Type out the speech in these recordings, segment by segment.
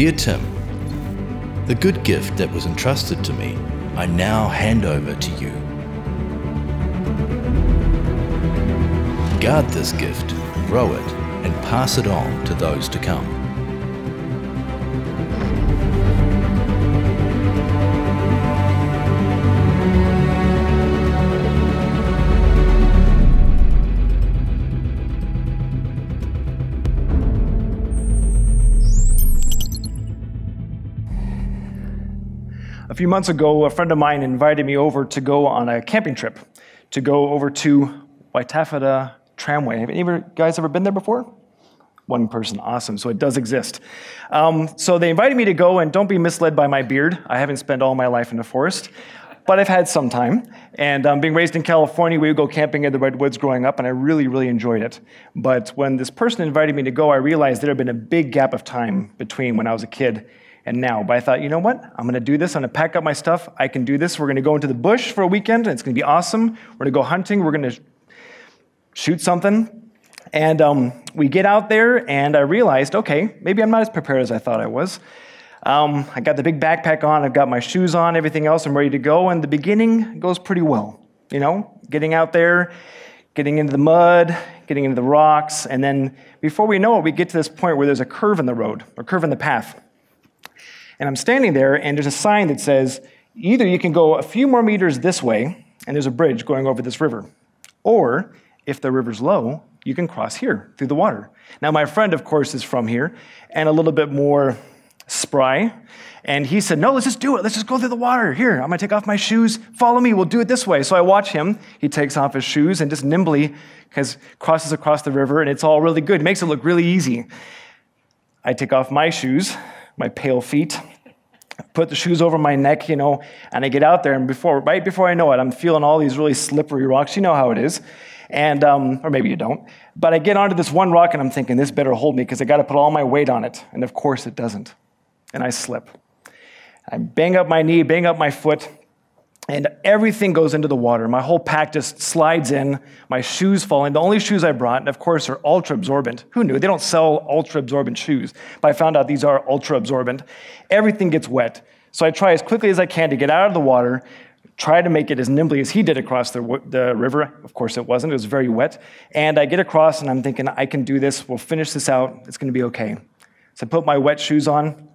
Dear Tim, the good gift that was entrusted to me, I now hand over to you. Guard this gift, grow it, and pass it on to those to come. Few months ago, a friend of mine invited me over to go on a camping trip, to go over to Waitawheta Tramway. Have any of you guys ever been there before? One person, awesome. So it does exist. Um, so they invited me to go, and don't be misled by my beard. I haven't spent all my life in the forest, but I've had some time. And um, being raised in California, we would go camping in the redwoods growing up, and I really, really enjoyed it. But when this person invited me to go, I realized there had been a big gap of time between when I was a kid and now. But I thought, you know what? I'm going to do this. I'm going to pack up my stuff. I can do this. We're going to go into the bush for a weekend, and it's going to be awesome. We're going to go hunting. We're going to shoot something. And um, we get out there, and I realized, okay, maybe I'm not as prepared as I thought I was. Um, I got the big backpack on, I've got my shoes on, everything else, I'm ready to go. And the beginning goes pretty well. You know, getting out there, getting into the mud, getting into the rocks, and then before we know it, we get to this point where there's a curve in the road, a curve in the path. And I'm standing there, and there's a sign that says either you can go a few more meters this way, and there's a bridge going over this river, or if the river's low, you can cross here through the water. Now, my friend, of course, is from here and a little bit more spry. And he said, No, let's just do it. Let's just go through the water. Here, I'm going to take off my shoes. Follow me. We'll do it this way. So I watch him. He takes off his shoes and just nimbly crosses across the river, and it's all really good. Makes it look really easy. I take off my shoes my pale feet, put the shoes over my neck, you know, and I get out there, and before, right before I know it, I'm feeling all these really slippery rocks. You know how it is. And, um, or maybe you don't. But I get onto this one rock and I'm thinking, this better hold me because I got to put all my weight on it. And of course it doesn't. And I slip. I bang up my knee, bang up my foot, and everything goes into the water. My whole pack just slides in. My shoes fall in. The only shoes I brought, and of course, are ultra absorbent. Who knew? They don't sell ultra absorbent shoes, but I found out these are ultra absorbent. Everything gets wet. So I try as quickly as I can to get out of the water, try to make it as nimbly as he did across the, the river. Of course, it wasn't, it was very wet. And I get across, and I'm thinking, I can do this. We'll finish this out. It's going to be okay. So I put my wet shoes on,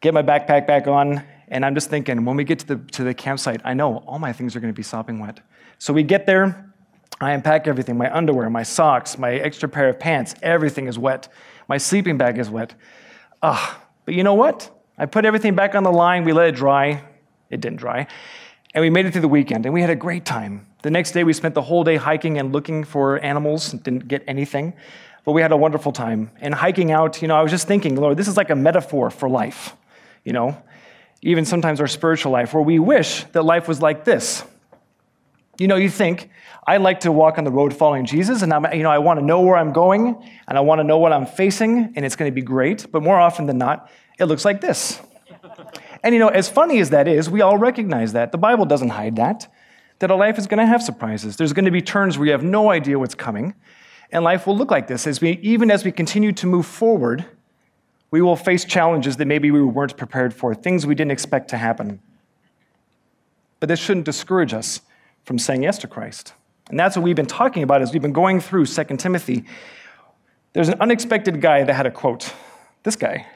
get my backpack back on, and I'm just thinking, when we get to the, to the campsite, I know all my things are going to be sopping wet. So we get there, I unpack everything my underwear, my socks, my extra pair of pants, everything is wet. My sleeping bag is wet. Ah, but you know what? I put everything back on the line, we let it dry. It didn't dry. And we made it through the weekend, and we had a great time. The next day, we spent the whole day hiking and looking for animals, didn't get anything, but we had a wonderful time. And hiking out, you know, I was just thinking, Lord, this is like a metaphor for life, you know? Even sometimes our spiritual life, where we wish that life was like this. You know, you think, I like to walk on the road following Jesus, and I'm, you know, I want to know where I'm going, and I want to know what I'm facing, and it's going to be great. But more often than not, it looks like this. and you know, as funny as that is, we all recognize that. The Bible doesn't hide that, that a life is going to have surprises. There's going to be turns where you have no idea what's coming, and life will look like this as we, even as we continue to move forward we will face challenges that maybe we weren't prepared for, things we didn't expect to happen. But this shouldn't discourage us from saying yes to Christ. And that's what we've been talking about as we've been going through 2 Timothy. There's an unexpected guy that had a quote, this guy,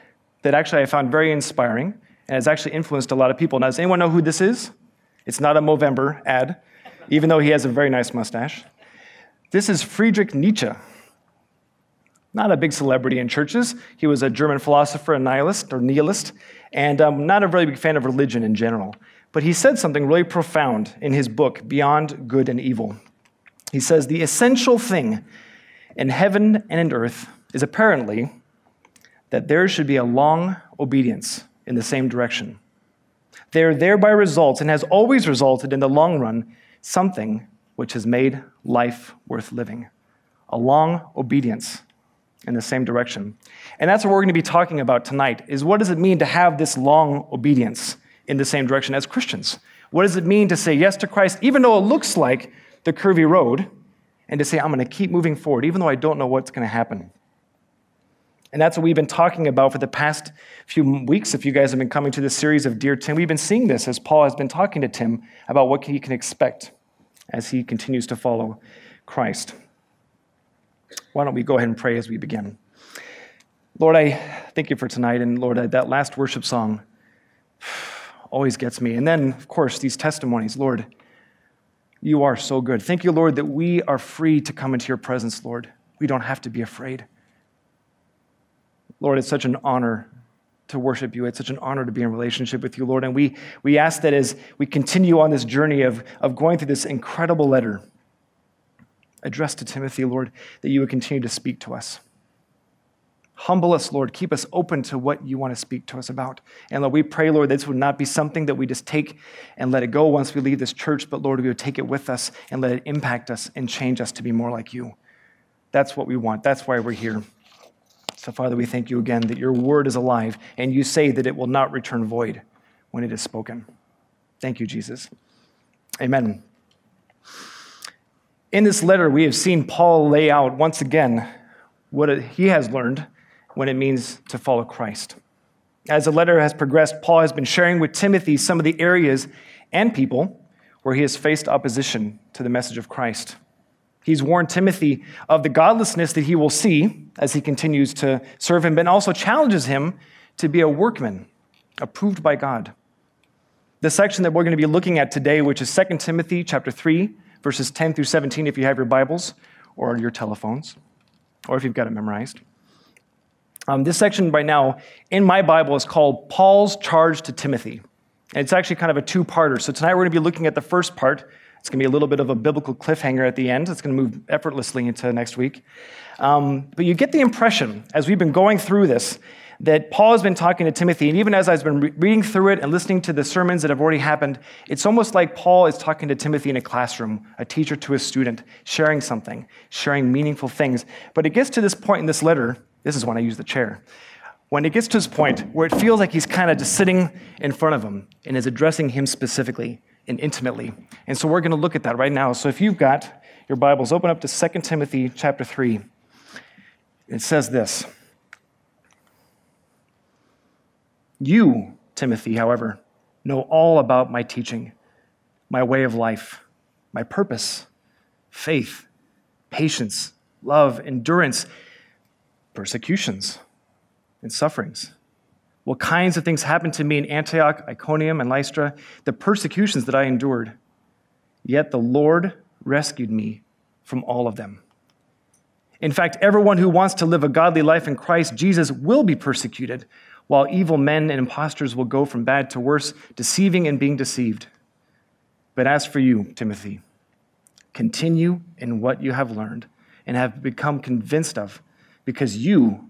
that actually I found very inspiring and has actually influenced a lot of people. Now, does anyone know who this is? It's not a Movember ad, even though he has a very nice mustache. This is Friedrich Nietzsche not a big celebrity in churches. He was a German philosopher and nihilist or nihilist, and um, not a very big fan of religion in general. But he said something really profound in his book, Beyond Good and Evil. He says, The essential thing in heaven and in earth is apparently that there should be a long obedience in the same direction. There thereby results and has always resulted in the long run something which has made life worth living. A long obedience in the same direction. And that's what we're going to be talking about tonight is what does it mean to have this long obedience in the same direction as Christians? What does it mean to say yes to Christ even though it looks like the curvy road and to say I'm going to keep moving forward even though I don't know what's going to happen? And that's what we've been talking about for the past few weeks. If you guys have been coming to this series of Dear Tim, we've been seeing this as Paul has been talking to Tim about what he can expect as he continues to follow Christ. Why don't we go ahead and pray as we begin? Lord, I thank you for tonight. And Lord, that last worship song always gets me. And then, of course, these testimonies. Lord, you are so good. Thank you, Lord, that we are free to come into your presence, Lord. We don't have to be afraid. Lord, it's such an honor to worship you. It's such an honor to be in relationship with you, Lord. And we, we ask that as we continue on this journey of, of going through this incredible letter addressed to Timothy, Lord, that you would continue to speak to us. Humble us, Lord. Keep us open to what you want to speak to us about. And Lord, we pray, Lord, this would not be something that we just take and let it go once we leave this church, but Lord, we would take it with us and let it impact us and change us to be more like you. That's what we want. That's why we're here. So, Father, we thank you again that your word is alive and you say that it will not return void when it is spoken. Thank you, Jesus. Amen. In this letter, we have seen Paul lay out once again what he has learned when it means to follow Christ. As the letter has progressed, Paul has been sharing with Timothy some of the areas and people where he has faced opposition to the message of Christ. He's warned Timothy of the godlessness that he will see as he continues to serve him, but also challenges him to be a workman approved by God. The section that we're going to be looking at today, which is 2 Timothy chapter 3, verses 10 through 17, if you have your Bibles or your telephones, or if you've got it memorized. Um, this section right now in my Bible is called Paul's Charge to Timothy. And it's actually kind of a two parter. So tonight we're going to be looking at the first part. It's going to be a little bit of a biblical cliffhanger at the end. It's going to move effortlessly into next week. Um, but you get the impression, as we've been going through this, that Paul has been talking to Timothy, and even as I've been re- reading through it and listening to the sermons that have already happened, it's almost like Paul is talking to Timothy in a classroom, a teacher to a student, sharing something, sharing meaningful things. But it gets to this point in this letter this is when I use the chair. When it gets to this point where it feels like he's kind of just sitting in front of him and is addressing him specifically and intimately. And so we're going to look at that right now. So if you've got your Bibles, open up to 2 Timothy chapter 3. It says this You, Timothy, however, know all about my teaching, my way of life, my purpose, faith, patience, love, endurance persecutions and sufferings. What kinds of things happened to me in Antioch, Iconium, and Lystra, the persecutions that I endured. Yet the Lord rescued me from all of them. In fact, everyone who wants to live a godly life in Christ Jesus will be persecuted, while evil men and impostors will go from bad to worse, deceiving and being deceived. But as for you, Timothy, continue in what you have learned and have become convinced of because you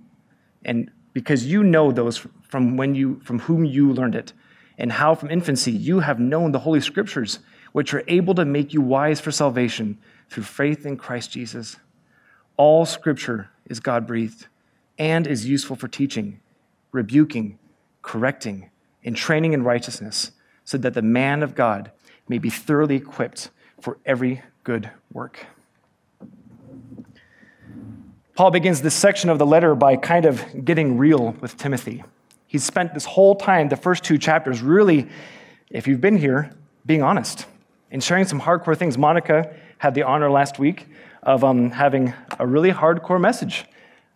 and because you know those from when you from whom you learned it and how from infancy you have known the holy scriptures which are able to make you wise for salvation through faith in Christ Jesus all scripture is God breathed and is useful for teaching rebuking correcting and training in righteousness so that the man of God may be thoroughly equipped for every good work Paul begins this section of the letter by kind of getting real with Timothy. He's spent this whole time, the first two chapters, really, if you've been here, being honest and sharing some hardcore things. Monica had the honor last week of um, having a really hardcore message,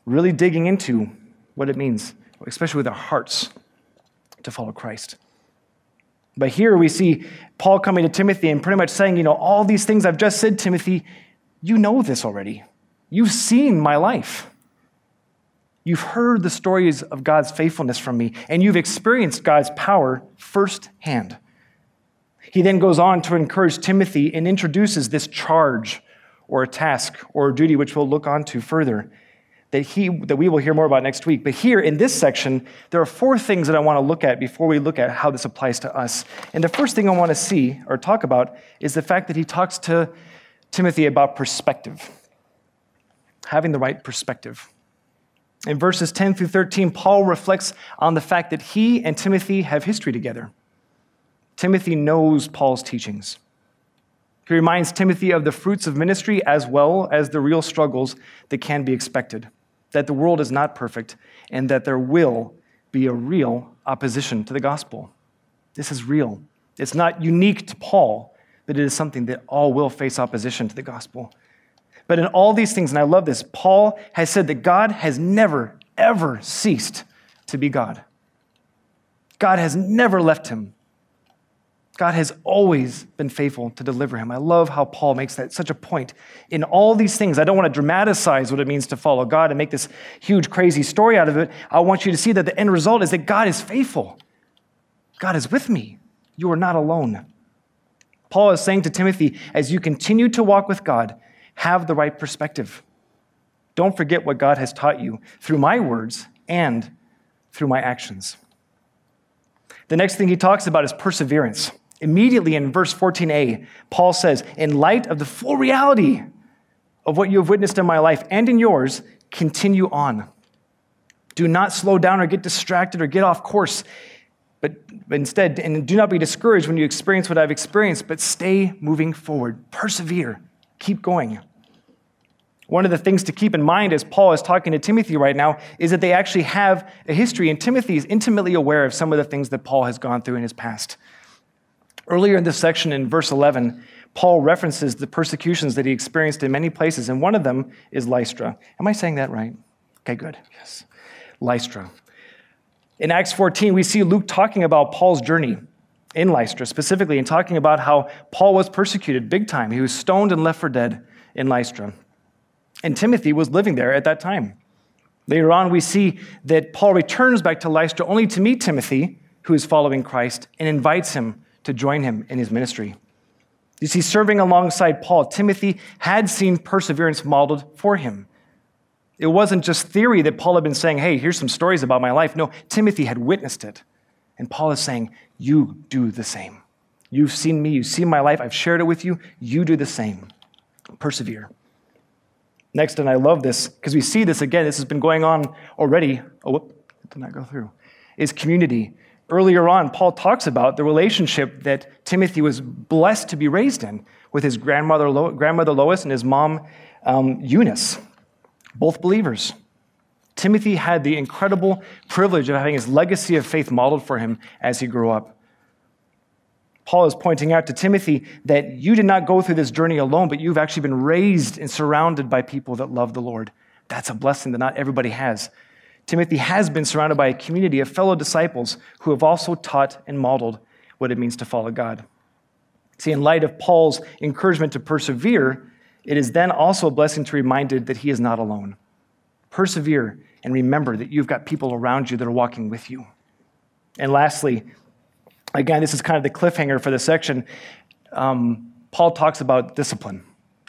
really digging into what it means, especially with our hearts, to follow Christ. But here we see Paul coming to Timothy and pretty much saying, you know, all these things I've just said, Timothy, you know this already. You've seen my life. You've heard the stories of God's faithfulness from me, and you've experienced God's power firsthand. He then goes on to encourage Timothy and introduces this charge or a task or a duty, which we'll look on to further, that, he, that we will hear more about next week. But here in this section, there are four things that I want to look at before we look at how this applies to us. And the first thing I want to see or talk about is the fact that he talks to Timothy about perspective having the right perspective. In verses 10 through 13, Paul reflects on the fact that he and Timothy have history together. Timothy knows Paul's teachings. He reminds Timothy of the fruits of ministry as well as the real struggles that can be expected. That the world is not perfect, and that there will be a real opposition to the gospel. This is real. It's not unique to Paul, but it is something that all will face opposition to the gospel. But in all these things, and I love this, Paul has said that God has never, ever ceased to be God. God has never left him. God has always been faithful to deliver him. I love how Paul makes that such a point. In all these things, I don't want to dramatize what it means to follow God and make this huge, crazy story out of it. I want you to see that the end result is that God is faithful. God is with me. You are not alone. Paul is saying to Timothy, as you continue to walk with God, have the right perspective. Don't forget what God has taught you through my words and through my actions. The next thing he talks about is perseverance. Immediately in verse 14a, Paul says, In light of the full reality of what you have witnessed in my life and in yours, continue on. Do not slow down or get distracted or get off course, but instead, and do not be discouraged when you experience what I've experienced, but stay moving forward. Persevere. Keep going. One of the things to keep in mind as Paul is talking to Timothy right now is that they actually have a history, and Timothy is intimately aware of some of the things that Paul has gone through in his past. Earlier in this section, in verse 11, Paul references the persecutions that he experienced in many places, and one of them is Lystra. Am I saying that right? Okay, good. Yes. Lystra. In Acts 14, we see Luke talking about Paul's journey in Lystra specifically and talking about how Paul was persecuted big time. He was stoned and left for dead in Lystra. And Timothy was living there at that time. Later on, we see that Paul returns back to Lystra only to meet Timothy, who is following Christ, and invites him to join him in his ministry. You see, serving alongside Paul, Timothy had seen perseverance modeled for him. It wasn't just theory that Paul had been saying, hey, here's some stories about my life. No, Timothy had witnessed it. And Paul is saying, you do the same. You've seen me, you've seen my life, I've shared it with you. You do the same. Persevere. Next, and I love this because we see this again, this has been going on already. Oh, whoop, it did not go through. Is community. Earlier on, Paul talks about the relationship that Timothy was blessed to be raised in with his grandmother, Lo- grandmother Lois and his mom um, Eunice, both believers. Timothy had the incredible privilege of having his legacy of faith modeled for him as he grew up. Paul is pointing out to Timothy that you did not go through this journey alone, but you've actually been raised and surrounded by people that love the Lord. That's a blessing that not everybody has. Timothy has been surrounded by a community of fellow disciples who have also taught and modeled what it means to follow God. See, in light of Paul's encouragement to persevere, it is then also a blessing to be reminded that he is not alone. Persevere and remember that you've got people around you that are walking with you. And lastly, again, this is kind of the cliffhanger for this section. Um, Paul talks about discipline.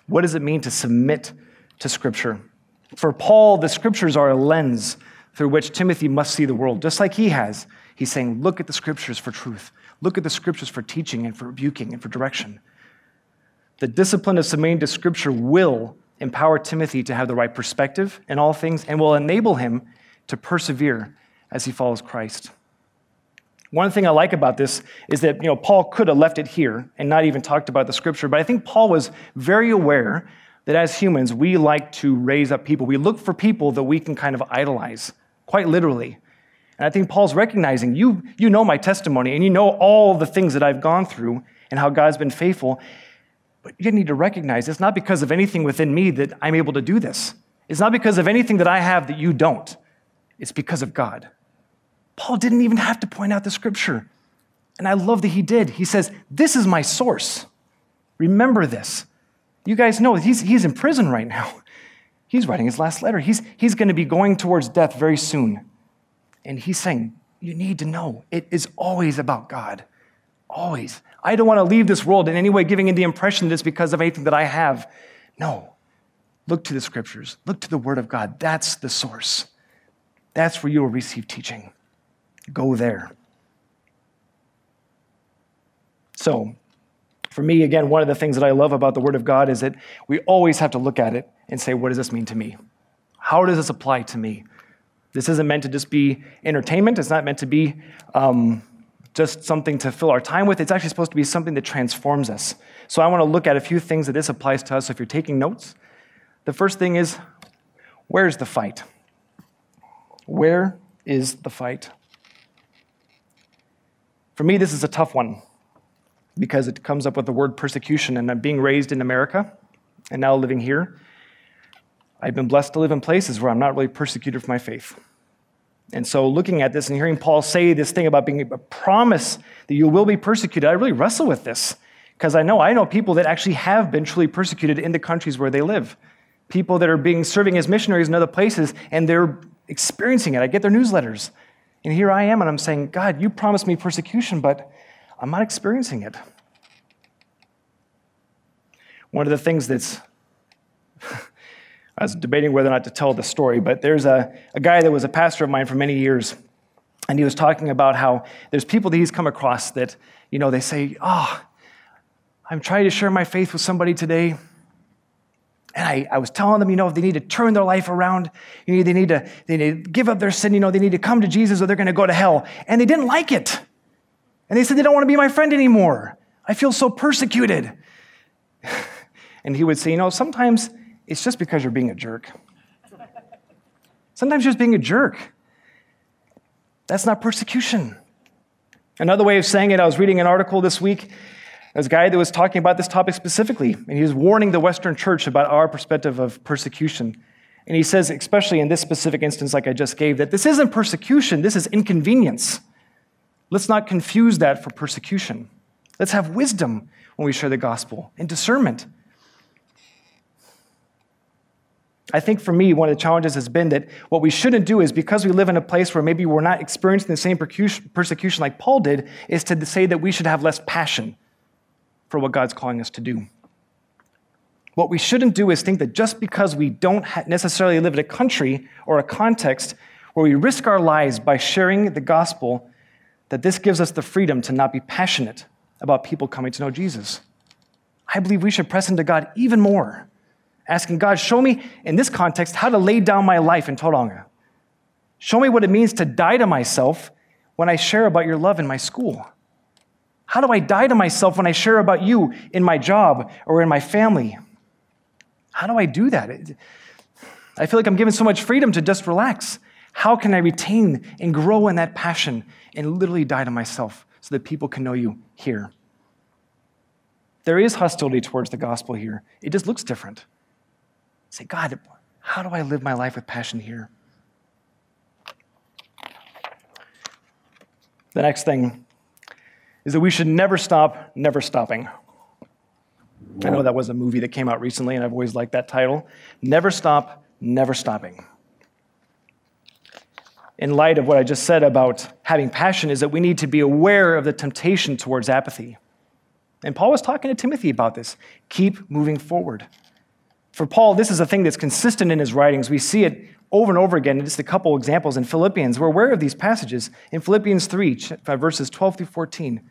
What does it mean to submit to Scripture? For Paul, the Scriptures are a lens through which Timothy must see the world, just like he has. He's saying, Look at the Scriptures for truth. Look at the Scriptures for teaching and for rebuking and for direction. The discipline of submitting to Scripture will empower Timothy to have the right perspective in all things and will enable him to persevere as he follows Christ. One thing I like about this is that you know Paul could have left it here and not even talked about the scripture, but I think Paul was very aware that as humans we like to raise up people. We look for people that we can kind of idolize, quite literally. And I think Paul's recognizing you you know my testimony and you know all the things that I've gone through and how God's been faithful. But you need to recognize it's not because of anything within me that I'm able to do this. It's not because of anything that I have that you don't. It's because of God. Paul didn't even have to point out the scripture. And I love that he did. He says, This is my source. Remember this. You guys know he's, he's in prison right now. He's writing his last letter. He's, he's going to be going towards death very soon. And he's saying, You need to know it is always about God. Always. I don't want to leave this world in any way giving in the impression that it's because of anything that I have. No. Look to the scriptures, look to the word of God. That's the source. That's where you will receive teaching. Go there. So, for me, again, one of the things that I love about the Word of God is that we always have to look at it and say, what does this mean to me? How does this apply to me? This isn't meant to just be entertainment. It's not meant to be um, just something to fill our time with. It's actually supposed to be something that transforms us. So I want to look at a few things that this applies to us. So if you're taking notes, the first thing is where's the fight? Where is the fight? For me, this is a tough one because it comes up with the word persecution, and I'm being raised in America and now living here. I've been blessed to live in places where I'm not really persecuted for my faith. And so, looking at this and hearing Paul say this thing about being a promise that you will be persecuted, I really wrestle with this because I know I know people that actually have been truly persecuted in the countries where they live. People that are being serving as missionaries in other places and they're experiencing it. I get their newsletters. And here I am and I'm saying, God, you promised me persecution, but I'm not experiencing it. One of the things that's I was debating whether or not to tell the story, but there's a, a guy that was a pastor of mine for many years, and he was talking about how there's people that he's come across that, you know, they say, Oh, I'm trying to share my faith with somebody today. And I, I was telling them, you know, if they need to turn their life around, you know, they need to they need to give up their sin, you know, they need to come to Jesus or they're going to go to hell. And they didn't like it. And they said they don't want to be my friend anymore. I feel so persecuted. and he would say, you know, sometimes it's just because you're being a jerk. Sometimes you're just being a jerk. That's not persecution. Another way of saying it, I was reading an article this week. There's a guy that was talking about this topic specifically, and he was warning the Western church about our perspective of persecution. And he says, especially in this specific instance, like I just gave, that this isn't persecution, this is inconvenience. Let's not confuse that for persecution. Let's have wisdom when we share the gospel and discernment. I think for me, one of the challenges has been that what we shouldn't do is because we live in a place where maybe we're not experiencing the same persecution like Paul did, is to say that we should have less passion for what God's calling us to do. What we shouldn't do is think that just because we don't necessarily live in a country or a context where we risk our lives by sharing the gospel, that this gives us the freedom to not be passionate about people coming to know Jesus. I believe we should press into God even more asking God, show me in this context how to lay down my life in Tauranga. Show me what it means to die to myself when I share about your love in my school. How do I die to myself when I share about you in my job or in my family? How do I do that? I feel like I'm given so much freedom to just relax. How can I retain and grow in that passion and literally die to myself so that people can know you here? There is hostility towards the gospel here. It just looks different. Say, God, how do I live my life with passion here? The next thing is that we should never stop, never stopping. I know that was a movie that came out recently, and I've always liked that title. Never stop, never stopping. In light of what I just said about having passion, is that we need to be aware of the temptation towards apathy. And Paul was talking to Timothy about this. Keep moving forward. For Paul, this is a thing that's consistent in his writings. We see it over and over again in just a couple examples in Philippians. We're aware of these passages. In Philippians 3, uh, verses 12 through 14,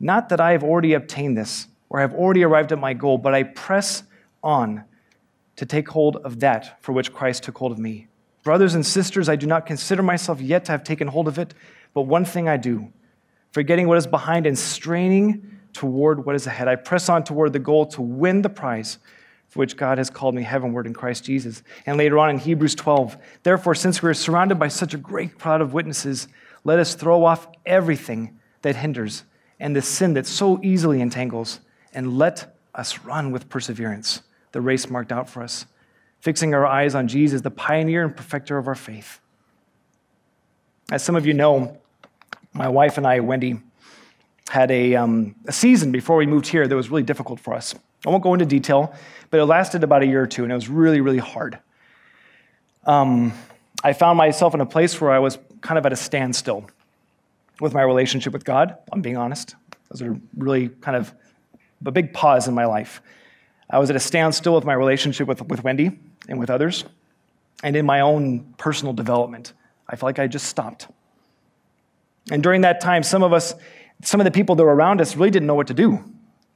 not that I have already obtained this or have already arrived at my goal, but I press on to take hold of that for which Christ took hold of me. Brothers and sisters, I do not consider myself yet to have taken hold of it, but one thing I do, forgetting what is behind and straining toward what is ahead. I press on toward the goal to win the prize for which God has called me heavenward in Christ Jesus. And later on in Hebrews 12, therefore, since we are surrounded by such a great crowd of witnesses, let us throw off everything that hinders and the sin that so easily entangles, and let us run with perseverance the race marked out for us, fixing our eyes on Jesus, the pioneer and perfecter of our faith. As some of you know, my wife and I, Wendy, had a, um, a season before we moved here that was really difficult for us. I won't go into detail, but it lasted about a year or two, and it was really, really hard. Um, I found myself in a place where I was kind of at a standstill with my relationship with God. I'm being honest. It was a really kind of a big pause in my life. I was at a standstill with my relationship with, with Wendy and with others, and in my own personal development. I felt like I just stopped. And during that time, some of us, some of the people that were around us really didn't know what to do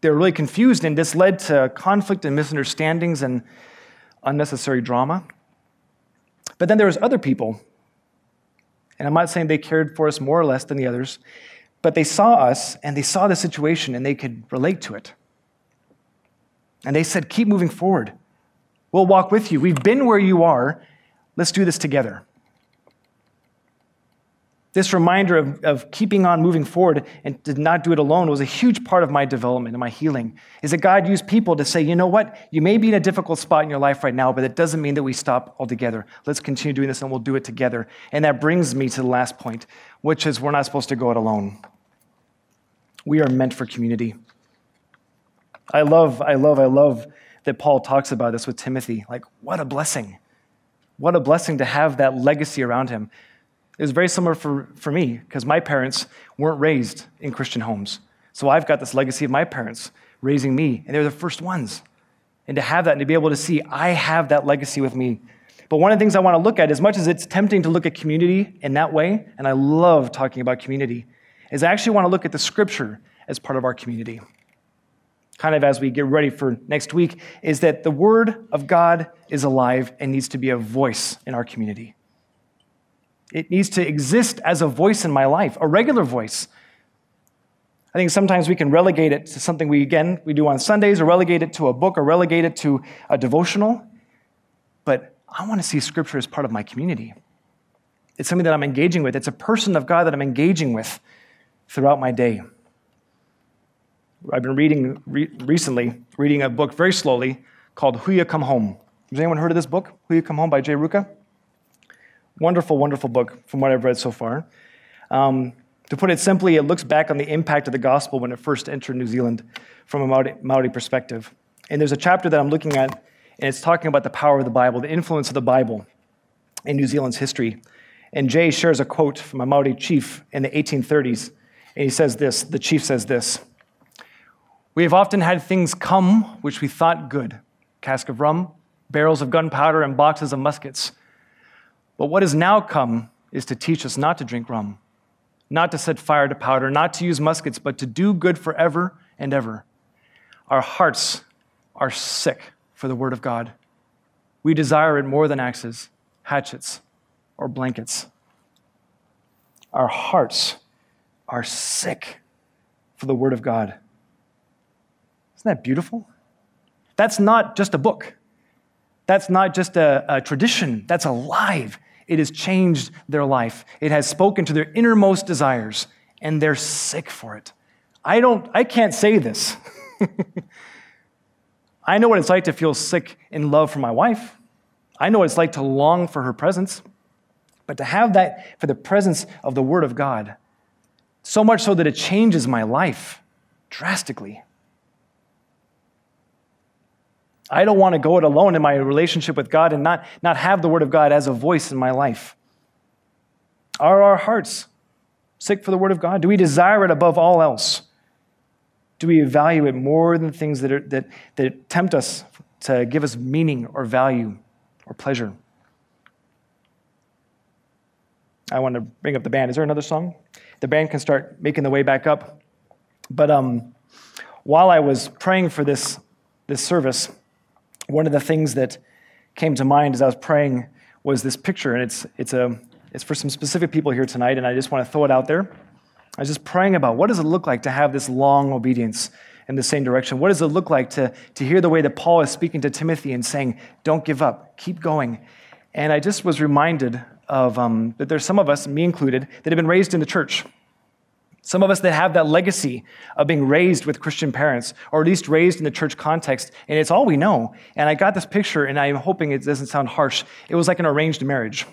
they were really confused, and this led to conflict and misunderstandings and unnecessary drama. But then there was other people, and I'm not saying they cared for us more or less than the others, but they saw us and they saw the situation and they could relate to it. And they said, Keep moving forward. We'll walk with you. We've been where you are. Let's do this together. This reminder of, of keeping on moving forward and did not do it alone was a huge part of my development and my healing. Is that God used people to say, you know what? You may be in a difficult spot in your life right now, but it doesn't mean that we stop altogether. Let's continue doing this and we'll do it together. And that brings me to the last point, which is we're not supposed to go it alone. We are meant for community. I love, I love, I love that Paul talks about this with Timothy. Like, what a blessing. What a blessing to have that legacy around him. It was very similar for, for me because my parents weren't raised in Christian homes. So I've got this legacy of my parents raising me, and they're the first ones. And to have that and to be able to see, I have that legacy with me. But one of the things I want to look at, as much as it's tempting to look at community in that way, and I love talking about community, is I actually want to look at the scripture as part of our community. Kind of as we get ready for next week, is that the word of God is alive and needs to be a voice in our community. It needs to exist as a voice in my life, a regular voice. I think sometimes we can relegate it to something we, again, we do on Sundays, or relegate it to a book, or relegate it to a devotional. But I want to see Scripture as part of my community. It's something that I'm engaging with. It's a person of God that I'm engaging with throughout my day. I've been reading re- recently, reading a book very slowly called Huia Come Home. Has anyone heard of this book, Huia Come Home by Jay Ruka? Wonderful, wonderful book from what I've read so far. Um, to put it simply, it looks back on the impact of the gospel when it first entered New Zealand from a Maori, Maori perspective. And there's a chapter that I'm looking at, and it's talking about the power of the Bible, the influence of the Bible in New Zealand's history. And Jay shares a quote from a Maori chief in the 1830s, and he says this the chief says this We have often had things come which we thought good cask of rum, barrels of gunpowder, and boxes of muskets. But what has now come is to teach us not to drink rum, not to set fire to powder, not to use muskets, but to do good forever and ever. Our hearts are sick for the word of God. We desire it more than axes, hatchets, or blankets. Our hearts are sick for the word of God. Isn't that beautiful? That's not just a book. That's not just a, a tradition. That's alive. It has changed their life. It has spoken to their innermost desires, and they're sick for it. I don't, I can't say this. I know what it's like to feel sick in love for my wife. I know what it's like to long for her presence. But to have that for the presence of the Word of God, so much so that it changes my life drastically. I don't want to go it alone in my relationship with God and not, not have the Word of God as a voice in my life. Are our hearts sick for the Word of God? Do we desire it above all else? Do we value it more than things that, are, that, that tempt us to give us meaning or value or pleasure? I want to bring up the band. Is there another song? The band can start making the way back up. But um, while I was praying for this, this service, one of the things that came to mind as I was praying was this picture, and it's, it's, a, it's for some specific people here tonight, and I just want to throw it out there. I was just praying about what does it look like to have this long obedience in the same direction? What does it look like to, to hear the way that Paul is speaking to Timothy and saying, don't give up, keep going? And I just was reminded of um, that there's some of us, me included, that have been raised in the church. Some of us that have that legacy of being raised with Christian parents, or at least raised in the church context, and it's all we know. And I got this picture, and I'm hoping it doesn't sound harsh. It was like an arranged marriage.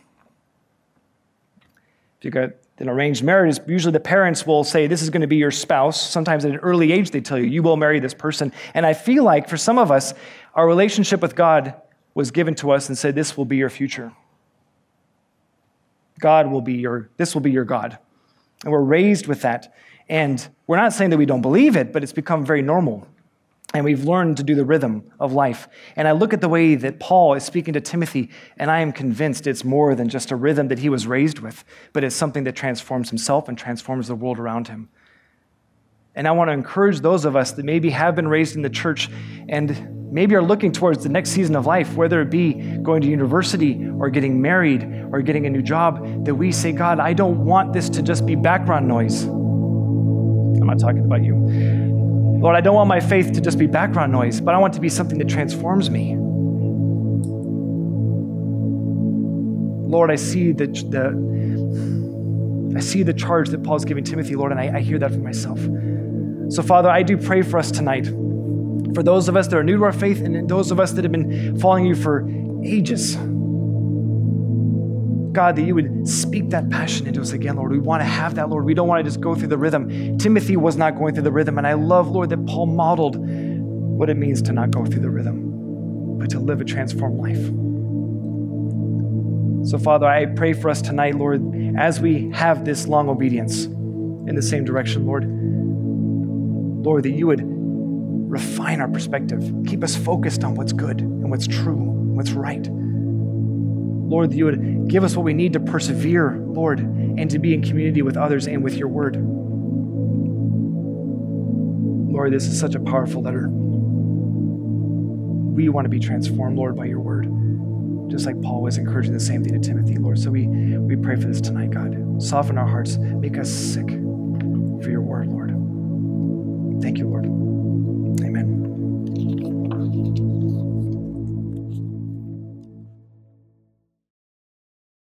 If you got an arranged marriage, usually the parents will say, This is going to be your spouse. Sometimes at an early age, they tell you, You will marry this person. And I feel like for some of us, our relationship with God was given to us and said, This will be your future. God will be your, this will be your God. And we're raised with that. And we're not saying that we don't believe it, but it's become very normal. And we've learned to do the rhythm of life. And I look at the way that Paul is speaking to Timothy, and I am convinced it's more than just a rhythm that he was raised with, but it's something that transforms himself and transforms the world around him. And I want to encourage those of us that maybe have been raised in the church and maybe are looking towards the next season of life, whether it be going to university or getting married or getting a new job, that we say, God, I don't want this to just be background noise. I'm not talking about you. Lord, I don't want my faith to just be background noise, but I want it to be something that transforms me. Lord, I see the, the I see the charge that Paul's giving Timothy, Lord, and I, I hear that for myself. So, Father, I do pray for us tonight. For those of us that are new to our faith and those of us that have been following you for ages. God, that you would speak that passion into us again, Lord. We want to have that, Lord. We don't want to just go through the rhythm. Timothy was not going through the rhythm, and I love, Lord, that Paul modeled what it means to not go through the rhythm, but to live a transformed life. So, Father, I pray for us tonight, Lord, as we have this long obedience in the same direction, Lord. Lord, that you would refine our perspective, keep us focused on what's good and what's true, and what's right. Lord, that you would give us what we need to persevere, Lord, and to be in community with others and with your word. Lord, this is such a powerful letter. We want to be transformed, Lord, by your word, just like Paul was encouraging the same thing to Timothy, Lord. So we, we pray for this tonight, God. Soften our hearts, make us sick for your word, Lord. Thank you, Lord.